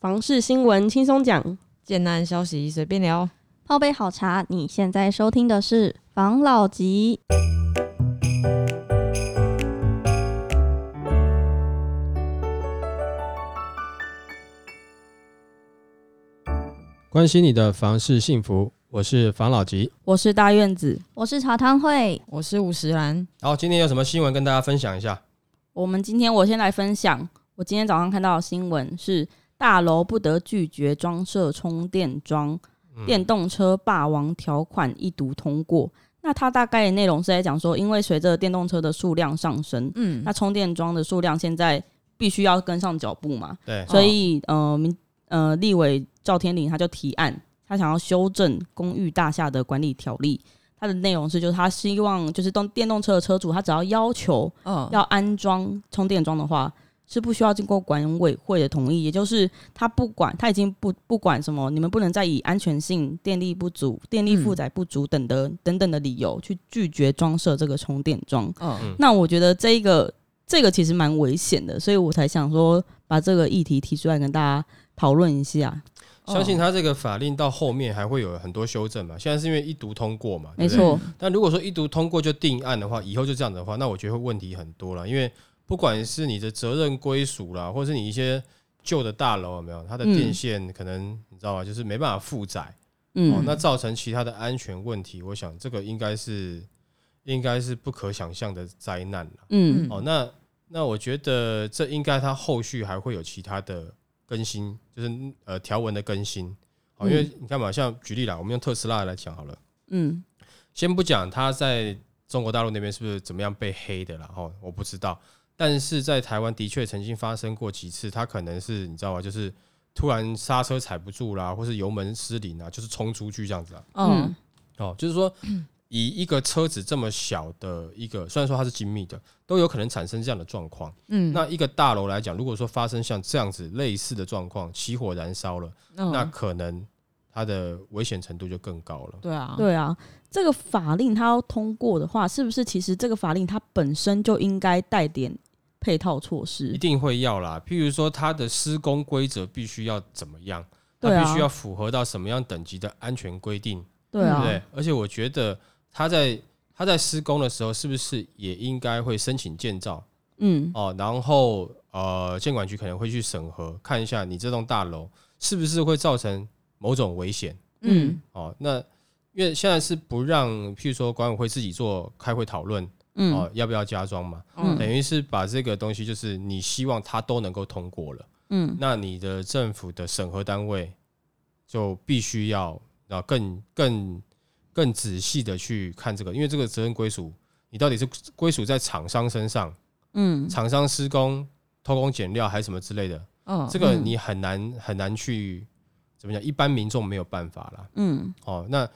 房事新闻轻松讲，简单消息随便聊。泡杯好茶，你现在收听的是房老吉。关心你的房事幸福，我是房老吉。我是大院子。我是茶汤会，我是五十兰，好，今天有什么新闻跟大家分享一下？我们今天我先来分享，我今天早上看到的新闻是大楼不得拒绝装设充电桩，电动车霸王条款一读通过。那它大概的内容是在讲说，因为随着电动车的数量上升，嗯。那充电桩的数量现在必须要跟上脚步嘛，对，所以呃民呃立委赵天麟他就提案，他想要修正公寓大厦的管理条例。它的内容是，就是他希望就是动电动车的车主，他只要要求嗯。要安装充电桩的话，是不需要经过管委会的同意，也就是他不管他已经不不管什么，你们不能再以安全性、电力不足、电力负载不足等的、等等的理由去拒绝装设这个充电桩。嗯那我觉得这一个这个其实蛮危险的，所以我才想说把这个议题提出来跟大家讨论一下。相信他这个法令到后面还会有很多修正嘛。现在是因为一读通过嘛。没错，但如果说一读通过就定案的话，以后就这样的话，那我觉得会问题很多了。因为不管是你的责任归属啦，或是你一些旧的大楼有没有，它的嗯。电线可能你知道吧，就是没办法负载。哦嗯，，那造成其他的安全问题，我想这个应该是应该是不可想象的灾难了。嗯。哦，那那我觉得这应该它后续还会有其他的更新，就是呃条文的更新。哦，因为你看嘛，像举例啦，我们用特斯拉来讲好了，嗯。先不讲它在中国大陆那边是不是怎么样被黑的啦，哦，我不知道，但是在台湾的确曾经发生过几次，它可能是你知道吗？就是突然刹车踩不住啦，或是油门失灵啊，就是冲出去这样子啊。嗯哦，就是说，以一个车子这么小的一个，虽然说它是精密的，都有可能产生这样的状况。嗯那一个大楼来讲，如果说发生像这样子类似的状况，起火燃烧了，嗯那可能它的危险程度就更高了。对啊，对啊，这个法令它要通过的话，是不是其实这个法令它本身就应该带点配套措施一？定会要啦，譬如说它的施工规则必须要怎么样，它必须要符合到什么样等级的安全规定，对啊，对不对？而且我觉得它在它在施工的时候，是不是也应该会申请建造？嗯哦，然后呃，监管局可能会去审核，看一下你这栋大楼是不是会造成某种危险嗯哦。那因为现在是不让，譬如说管委会自己做开会讨论嗯哦，要不要加装嘛？嗯等于是把这个东西，就是你希望它都能够通过了，嗯那你的政府的审核单位就必须要啊更更更仔细的去看这个，因为这个责任归属，你到底是归属在厂商身上。嗯厂商施工偷工减料还是什么之类的，嗯这个你很难很难去怎么讲，一般民众没有办法啦。嗯哦，那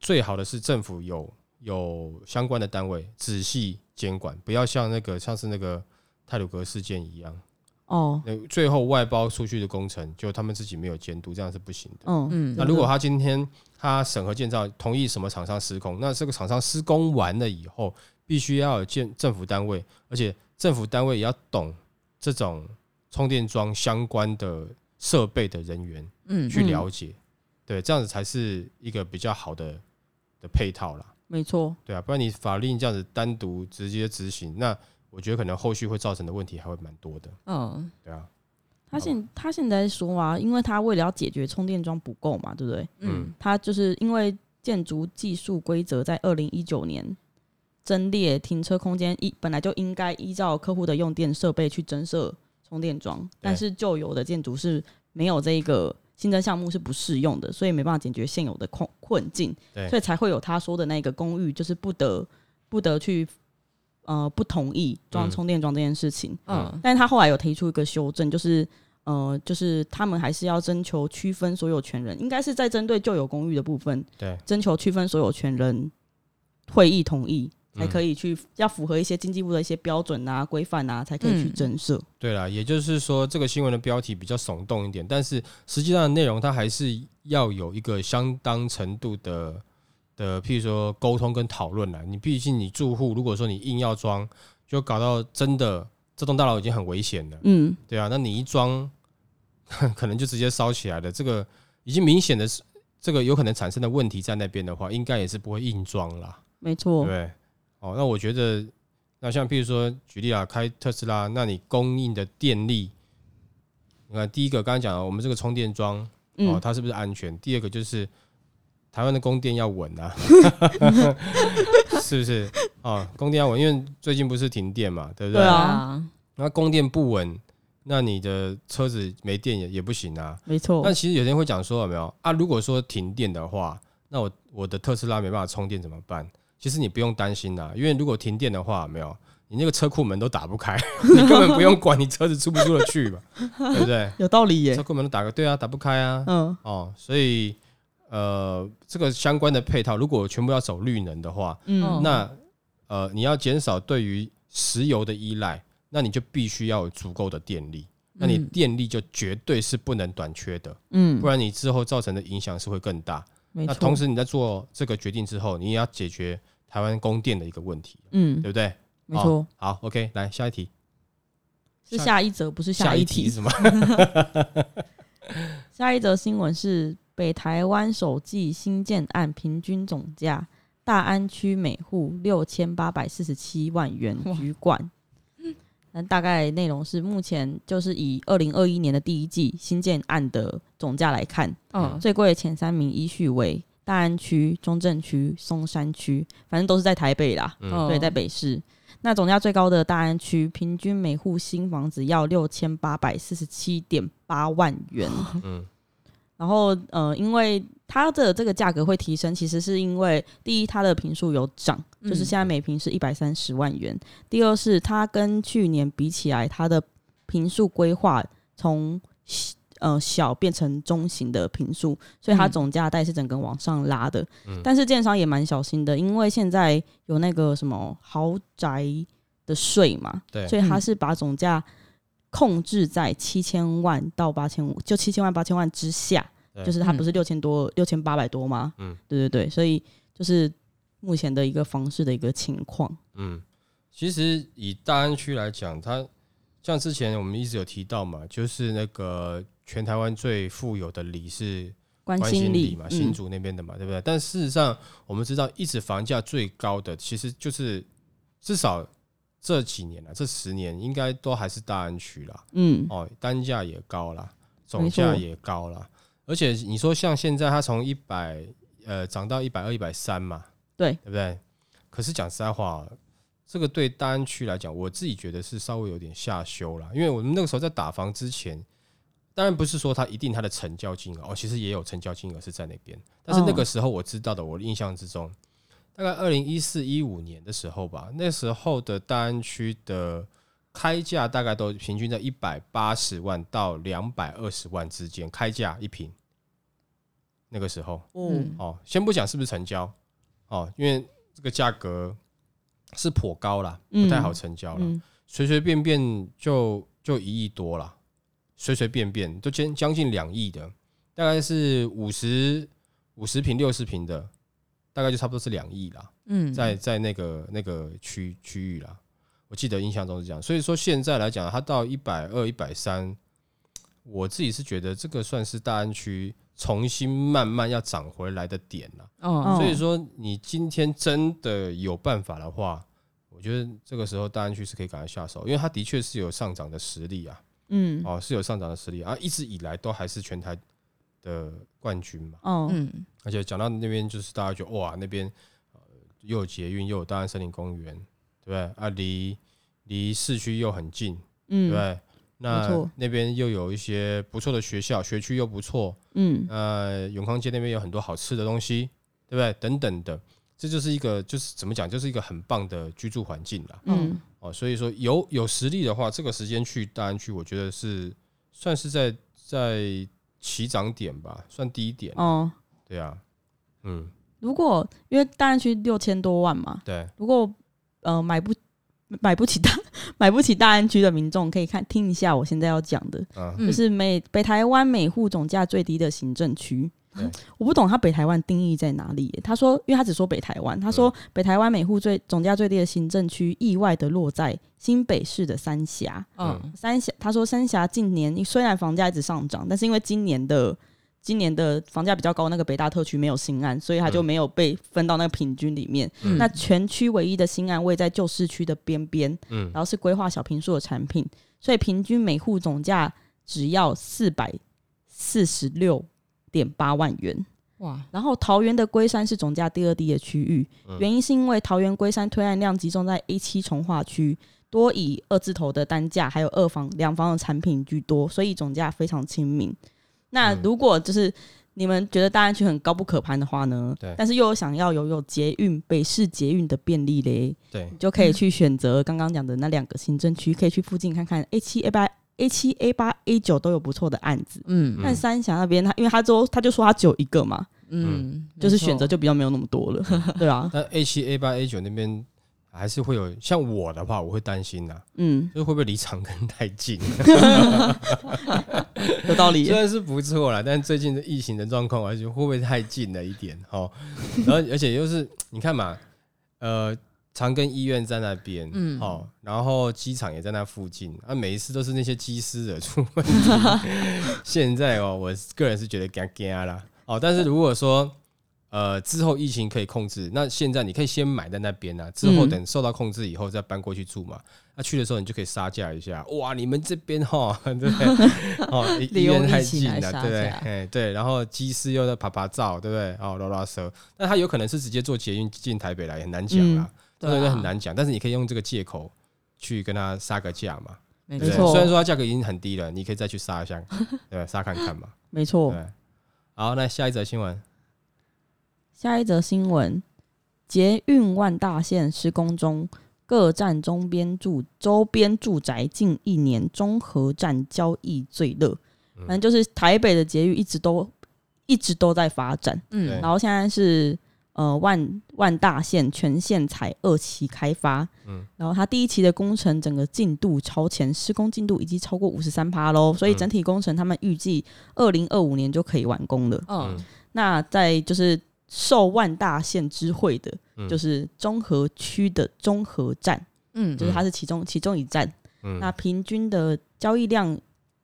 最好的是政府有有相关的单位仔细监管，不要像那个像是那个泰鲁格事件一样，哦。那最后外包出去的工程就他们自己没有监督，这样是不行的。嗯嗯。那如果他今天他审核建造同意什么厂商施工，那这个厂商施工完了以后，必须要有建政府单位，而且政府单位也要懂这种充电桩相关的设备的人员嗯去了解，对，这样子才是一个比较好的的配套啦，没错，对啊，不然你法令这样子单独直接执行，那我觉得可能后续会造成的问题还会蛮多的，嗯。对啊，他现他现在说啊，因为他为了要解决充电桩不够嘛，对不对？嗯。他就是因为建筑技术规则在二零一九年增列停车空间一本来就应该依照客户的用电设备去增设充电桩，但是旧有的建筑是没有这一个新增项目是不适用的，所以没办法解决现有的困困境，对。所以才会有他说的那个公寓就是不得不得去呃不同意装嗯。充电桩这件事情。嗯。但是他后来有提出一个修正，就是呃，就是他们还是要征求区分所有权人，应该是在针对旧有公寓的部分，对，征求区分所有权人会议同意，才嗯可以去、要符合一些经济部的一些标准啊、规范啊，才可以去嗯增设。对啦，也就是说，这个新闻的标题比较耸动一点，但是实际上的内容它还是要有一个相当程度的的，譬如说沟通跟讨论啦。你毕竟你住户，如果说你硬要装，就搞到真的这栋大楼已经很危险了，嗯对啊，那你一装，可能就直接烧起来了。这个已经明显的是，这个有可能产生的问题在那边的话，应该也是不会硬装啦，没错，对？哦，那我觉得，那像譬如说举例啊，开特斯拉，那你供应的电力，你看第一个刚才讲了，我们这个充电桩哦，嗯，它是不是安全？第二个就是台湾的供电要稳啊，是不是？啊，供电要稳，因为最近不是停电嘛，对不对？对啊啊，那供电不稳，那你的车子没电也也不行啊。没错那，其实有些人会讲说有没有啊？如果说停电的话，那我我的特斯拉没办法充电怎么办？其实你不用担心啦，因为如果停电的话，没有你那个车库门都打不开，你根本不用管你车子出不出得去嘛，对不对？有道理耶车，库门都打个对啊，打不开啊。嗯哦，所以呃，这个相关的配套，如果全部要走绿能的话，嗯，那呃，你要减少对于石油的依赖，那你就必须要有足够的电力，那你嗯电力就绝对是不能短缺的，嗯不，然你之后造成的影响是会更大。那同时你在做这个决定之后，你也要解决台湾供电的一个问题，嗯，对不对？没错，好，OK，来下一题，是下一则，不是下一题题是。吗？下一则新闻是北台湾首季新建案平均总价，大安区每户六千八百四十七万元哇居冠。那大概内容是，目前就是以二零二一年的第一季新建案的总价来看，嗯，最贵的前三名依序为大安区、中正区、松山区，反正都是在台北啦。嗯对，在北市。那总价最高的大安区，平均每户新房子要六千八百四十七点八万元。嗯 然后呃，因为它的这个价格会提升，其实是因为第一，它的平数有涨，就是嗯。现在每平是一百三十万元；第二是它跟去年比起来，它的平数规划从呃小变成中型的平数，所以它嗯。总价带是整个往上拉的。嗯。但是建商也蛮小心的，因为现在有那个什么豪宅的税嘛，对所以它是把总价控制在七千万到八千五，就七千万八千万之下，就是它嗯不是六千多六千八百多吗？嗯，对对对，所以就是目前的一个房市的一个情况。嗯，其实以大安区来讲，它像之前我们一直有提到嘛，就是那个全台湾最富有的里是关关心里里嘛，新竹那边的嘛，对不对？但事实上，我们知道，一直房价最高的，其实就是至少这几年啊，这十年应该都还是大安区啦。嗯，哦，单价也高啦，总价也高啦。而且你说像现在它从一百呃涨到一百二、一百三嘛，对对不对？可是讲实在话，这个对大安区来讲，我自己觉得是稍微有点下修了，因为我们那个时候在打房之前，当然不是说它一定它的成交金额哦，其实也有成交金额是在那边，但是那个时候我知道的，我的印象之中，大概二零一四一五年的时候吧，那时候的大安区的开价大概都平均在一百八十万到两百二十万之间，开价一平。那个时候。哦，嗯。哦，先不讲是不是成交。哦，因为这个价格是颇高啦，不太好成交了，嗯，随随便便就就一亿多了，随随便便都将将近两亿的，大概是五十五十平六十平的，大概就差不多是两亿啦。嗯，在在那个那个区区域啦，我记得印象中是这样。所以说现在来讲，它到一百二、一百三，我自己是觉得这个算是大安区重新慢慢要涨回来的点了。哦，所以说，你今天真的有办法的话，我觉得这个时候大安区是可以赶快下手，因为它的确是有上涨的实力啊，嗯，哦，是有上涨的实力啊，一直以来都还是全台的冠军嘛。哦，嗯，而且讲到那边，就是大家觉得哇，那边呃又有捷运，又有大安森林公园，对不对？啊，离离市区又很近，对嗯，不对？那那边又有一些不错的学校，学区又不错，嗯，呃，永康街那边有很多好吃的东西，对不对？等等的，这就是一个就是怎么讲，就是一个很棒的居住环境了。嗯，哦，所以说有有实力的话，这个时间去大安区，我觉得是算是在在起涨点吧，算低点。哦，对啊，嗯，如果因为大安区六千多万嘛，对，如果呃买不买不起大 买不起大安区的民众，可以看听一下我现在要讲的，啊，嗯就是每北台湾每户总价最低的行政区，对我不懂他北台湾定义在哪里。他说，因为他只说北台湾，他说北台湾每户最总价最低的行政区意外的落在新北市的三峡。嗯三峡，他说三峡近年虽然房价一直上涨，但是因为今年的今年的房价比较高，那个北大特区没有新案，所以他就嗯没有被分到那个平均里面。嗯那全区唯一的新案位在旧市区的边边，嗯然后是规划小平数的产品，所以平均每户总价只要四百四十六点八万元。哇，然后桃园的龟山是总价第二低的区域，嗯原因是因为桃园龟山推案量集中在 A 七从化区，多以二字头的单价还有二房两房的产品居多，所以总价非常亲民。那嗯如果就是你们觉得大安区很高不可攀的话呢？对但是又有想要有有捷运北市捷运的便利嘞，对你就可以去选择刚刚讲的那两个行政区，可以去附近看看 A 七 A 八 A 七 A 八 A 九都有不错的案子。嗯但三峡那边，他因为他都他就说他只有一个嘛，嗯，就是选择就比较没有那么多了，对啊，那 A 七、A 八、A 九那边还是会有，像我的话，我会担心呐，嗯，就是会不会离长庚太近？有道理虽。然是不错啦，但最近的疫情的状况，我还觉得会不会太近了一点？哦，然后而且又是你看嘛，呃，长庚医院在那边，嗯，好哦，然后机场也在那附近，啊，每一次都是那些机师惹出问题。现在哦，我个人是觉得尴尬啦，哦，但是如果说呃之后疫情可以控制，那现在你可以先买在那边啊，之后嗯等受到控制以后再搬过去住嘛。那、去的时候你就可以杀价一下，哇，你们这边 哈，对不对？哦，医利用医院太近了，对不对？价哎，对，然后机师又在爬爬照，对不对？哦，拉拉舌，那他有可能是直接坐捷运进台北来，很难讲啦，这个对啊很难讲。但是你可以用这个借口去跟他杀个价嘛，没对不对？错虽然说它价格已经很低了，你可以再去杀一下，对，杀看看嘛，没错。对。好，那下一则新闻，下一则新闻：捷运万大线施工中，各站周边住周边住宅近一年综合站交易最热。嗯反正就是台北的捷运一直都一直都在发展，对嗯然后现在是呃万万大线全线采二期开发，嗯然后它第一期的工程整个进度超前，施工进度已经超过五十三趴喽，所以嗯整体工程他们预计二零二五年就可以完工了。嗯那在就是受万大线之会的，嗯就是中和区的中和站，嗯就是它是其中其中一站。嗯那平均的交易量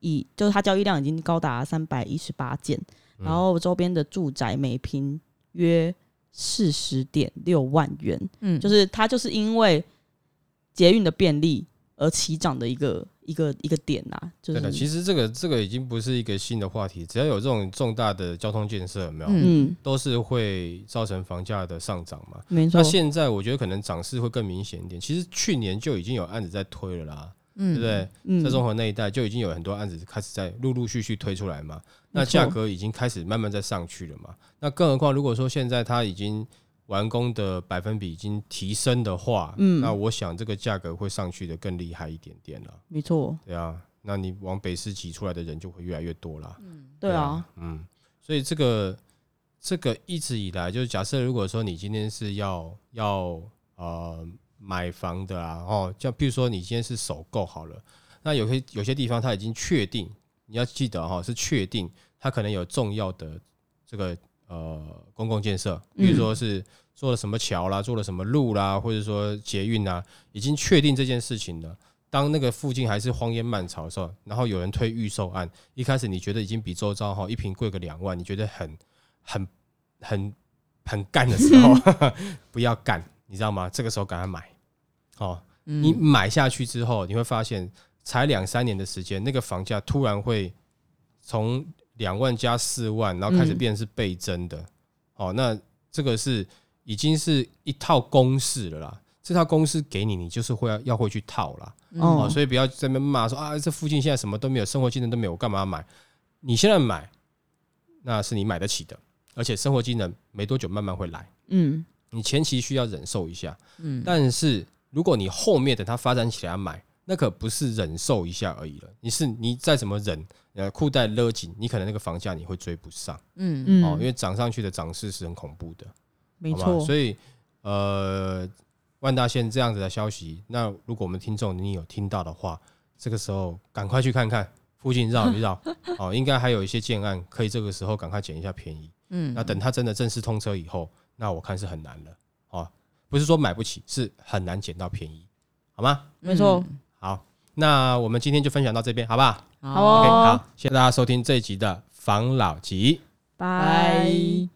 以就是它交易量已经高达三百一十八件，嗯然后周边的住宅每平约四十点六万元，嗯就是它就是因为捷运的便利而起涨的一个一个一个点呐、就是对的，其实这个这个已经不是一个新的话题，只要有这种重大的交通建设，有没有，嗯嗯，都是会造成房价的上涨嘛。没错那，现在我觉得可能涨势会更明显一点。其实去年就已经有案子在推了啦，嗯。对不对？嗯。在中和那一带就已经有很多案子开始在陆陆续续推出来嘛，那价格已经开始慢慢在上去了嘛。那更何况如果说现在它已经完工的百分比已经提升的话，嗯。那我想这个价格会上去的更厉害一点点了。没错，对啊，那你往北市挤出来的人就会越来越多啦。对啊，，嗯，所以这个这个一直以来就是假设，如果说你今天是要要呃买房的啊，哦，像比如说你今天是首购好了，那有些有些地方它已经确定，你要记得哈、是确定它可能有重要的这个呃公共建设，比如说是做了什么桥啦，做了什么路啦，或者说捷运啊，已经确定这件事情了。当那个附近还是荒烟蔓草的时候，然后有人推预售案，一开始你觉得已经比周遭哈一平贵个两万，你觉得很很很很干的时候，不要干，你知道吗？这个时候赶快买，哦，嗯你买下去之后，你会发现才两三年的时间，那个房价突然会从两万加四万，然后开始嗯变成是倍增的。哦，那这个是已经是一套公式了啦。这套公式给你，你就是会要要会去套啦。哦，哦，所以不要在那边骂说啊，这附近现在什么都没有，生活技能都没有，我干嘛要买？你现在买，那是你买得起的，而且生活技能没多久慢慢会来。嗯，你前期需要忍受一下，嗯但是如果你后面等它发展起来买，那可不是忍受一下而已了。你是你再怎么忍，呃，裤带勒紧，你可能那个房价你会追不上、嗯。嗯，哦，因为涨上去的涨势是很恐怖的，好吧没错，所以呃，万大线这样子的消息，那如果我们听众你有听到的话，这个时候赶快去看看附近绕一绕，哦，应该还有一些建案可以这个时候赶快捡一下便宜。嗯，那等它真的正式通车以后，那我看是很难了。哦，不是说买不起，是很难捡到便宜，好吗？没错嗯，好，那我们今天就分享到这边，好不好好哦？OK，好，谢谢大家收听这一集的防老集。拜。